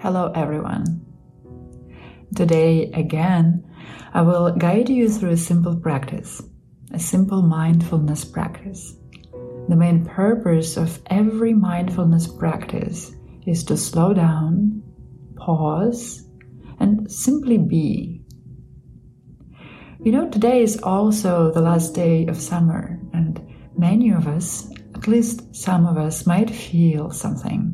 Hello, everyone. Today, again, I will guide you through a simple practice, a simple mindfulness practice. The main purpose of every mindfulness practice is to slow down, pause, and simply be. You know, today is also the last day of summer, and many of us, at least some of us, might feel something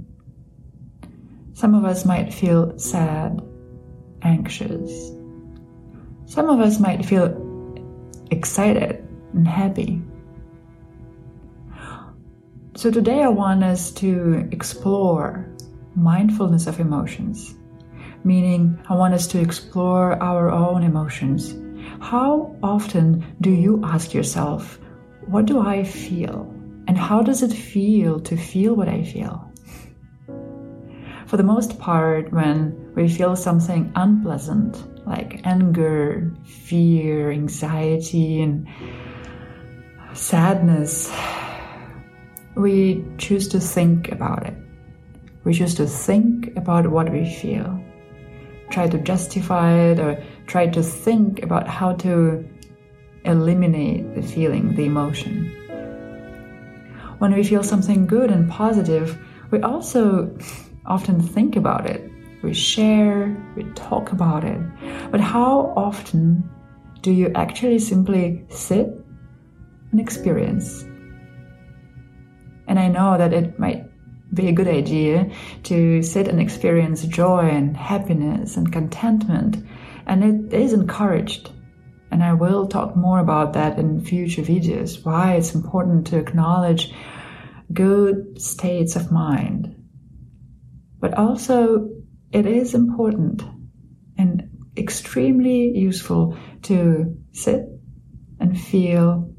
some of us might feel sad, anxious. Some of us might feel excited and happy. So today I want us to explore mindfulness of emotions, meaning I want us to explore our own emotions. How often do you ask yourself, what do I feel? And how does it feel to feel what I feel? For the most part, when we feel something unpleasant, like anger, fear, anxiety, and sadness, we choose to think about it. We choose to think about what we feel, try to justify it, or try to think about how to eliminate the feeling, the emotion. When we feel something good and positive, we also often think about it. We share, we talk about it. But how often do you actually simply sit and experience? And I know that it might be a good idea to sit and experience joy and happiness and contentment. And it is encouraged. And I will talk more about that in future videos, why it's important to acknowledge good states of mind but also, it is important and extremely useful to sit and feel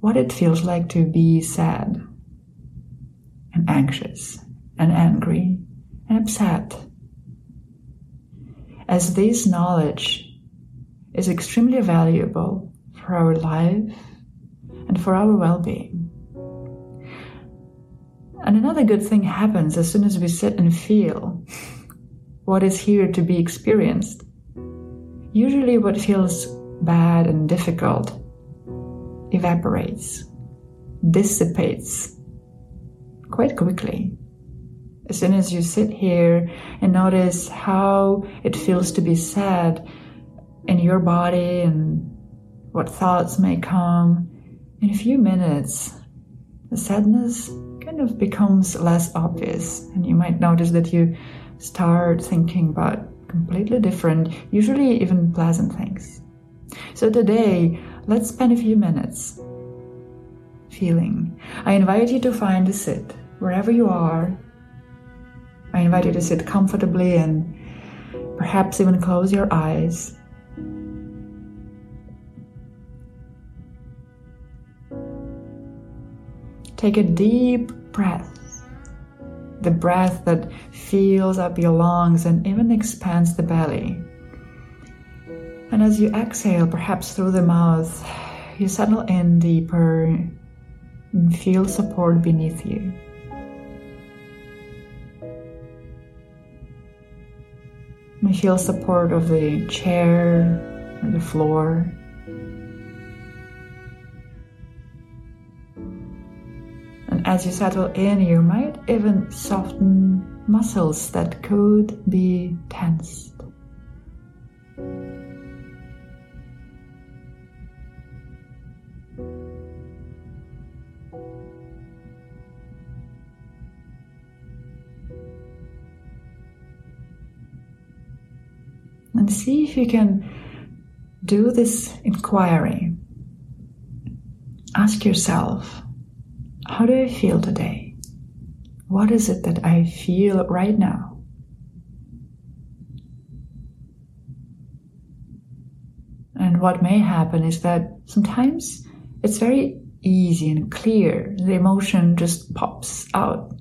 what it feels like to be sad and anxious and angry and upset. As this knowledge is extremely valuable for our life and for our well being. And another good thing happens as soon as we sit and feel what is here to be experienced. Usually, what feels bad and difficult evaporates, dissipates quite quickly. As soon as you sit here and notice how it feels to be sad in your body and what thoughts may come, in a few minutes, the sadness kind of becomes less obvious. And you might notice that you start thinking about completely different, usually even pleasant things. So today, let's spend a few minutes feeling. I invite you to find a sit wherever you are. I invite you to sit comfortably and perhaps even close your eyes. Take a deep breath. The breath that fills up your lungs and even expands the belly. And as you exhale, perhaps through the mouth, you settle in deeper and feel support beneath you. You feel support of the chair or the floor. As you settle in, you might even soften muscles that could be tensed. And see if you can do this inquiry. Ask yourself how do I feel today? What is it that I feel right now? And what may happen is that sometimes it's very easy and clear. The emotion just pops out.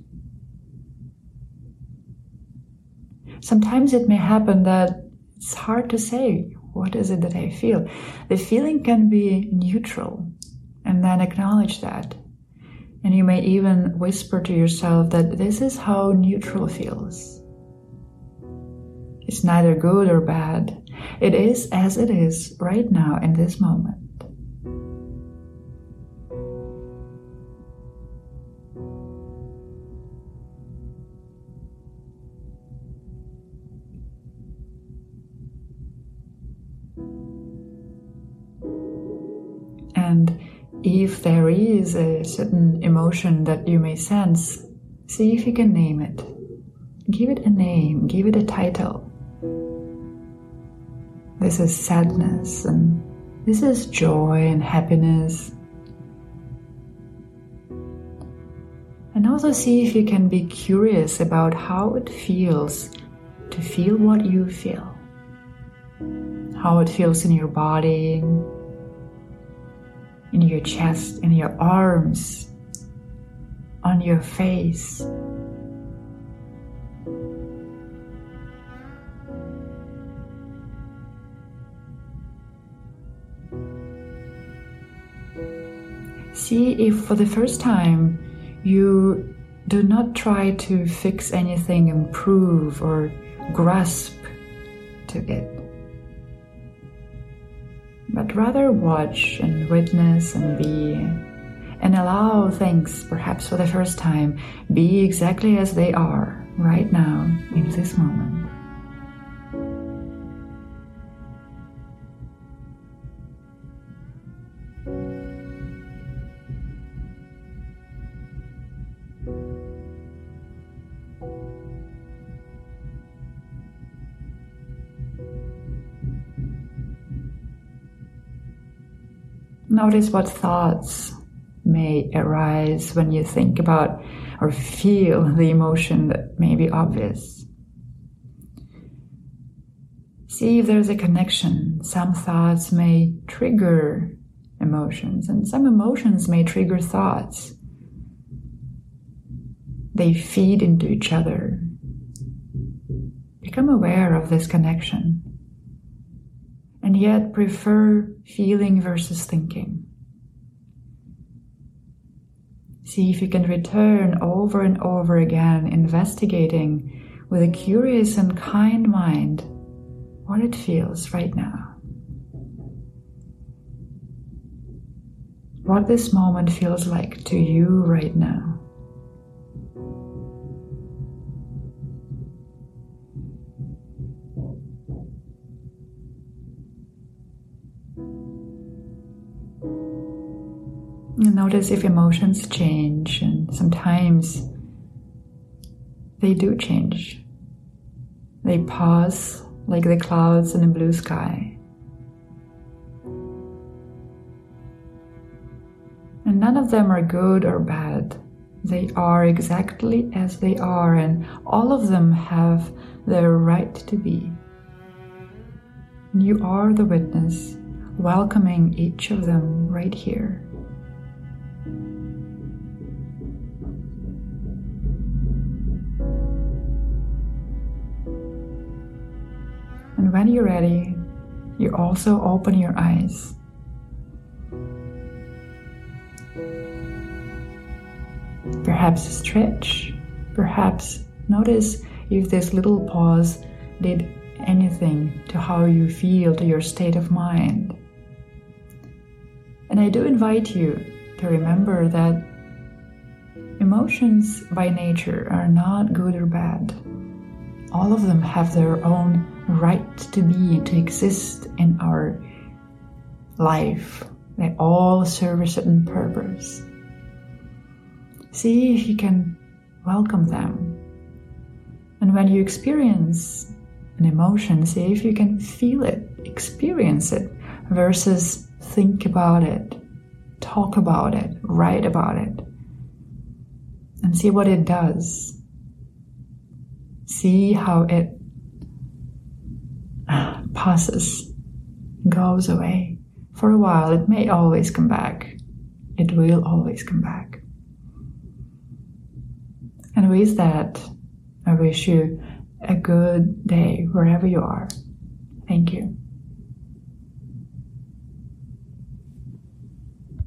Sometimes it may happen that it's hard to say what is it that I feel. The feeling can be neutral and then acknowledge that and you may even whisper to yourself that this is how neutral feels. It's neither good or bad. It is as it is right now in this moment. And if there is a certain emotion that you may sense, see if you can name it. Give it a name, give it a title. This is sadness, and this is joy and happiness. And also see if you can be curious about how it feels to feel what you feel. How it feels in your body, your chest, in your arms, on your face. See if for the first time you do not try to fix anything, improve, or grasp to it but rather watch and witness and be, and allow things, perhaps for the first time, be exactly as they are right now in this moment. Notice what thoughts may arise when you think about or feel the emotion that may be obvious. See if there's a connection. Some thoughts may trigger emotions, and some emotions may trigger thoughts. They feed into each other. Become aware of this connection and yet prefer feeling versus thinking. See if you can return over and over again, investigating with a curious and kind mind what it feels right now. What this moment feels like to you right now. Notice if emotions change, and sometimes they do change. They pause like the clouds in a blue sky. And none of them are good or bad. They are exactly as they are, and all of them have their right to be. You are the witness, welcoming each of them right here. And when you're ready, you also open your eyes. Perhaps stretch, perhaps notice if this little pause did anything to how you feel, to your state of mind. And I do invite you to remember that emotions by nature are not good or bad. All of them have their own right to be, to exist in our life. They all serve a certain purpose. See if you can welcome them. And when you experience an emotion, see if you can feel it, experience it, versus think about it, talk about it, write about it, and see what it does. See how it passes, goes away. For a while, it may always come back. It will always come back. And with that, I wish you a good day wherever you are. Thank you.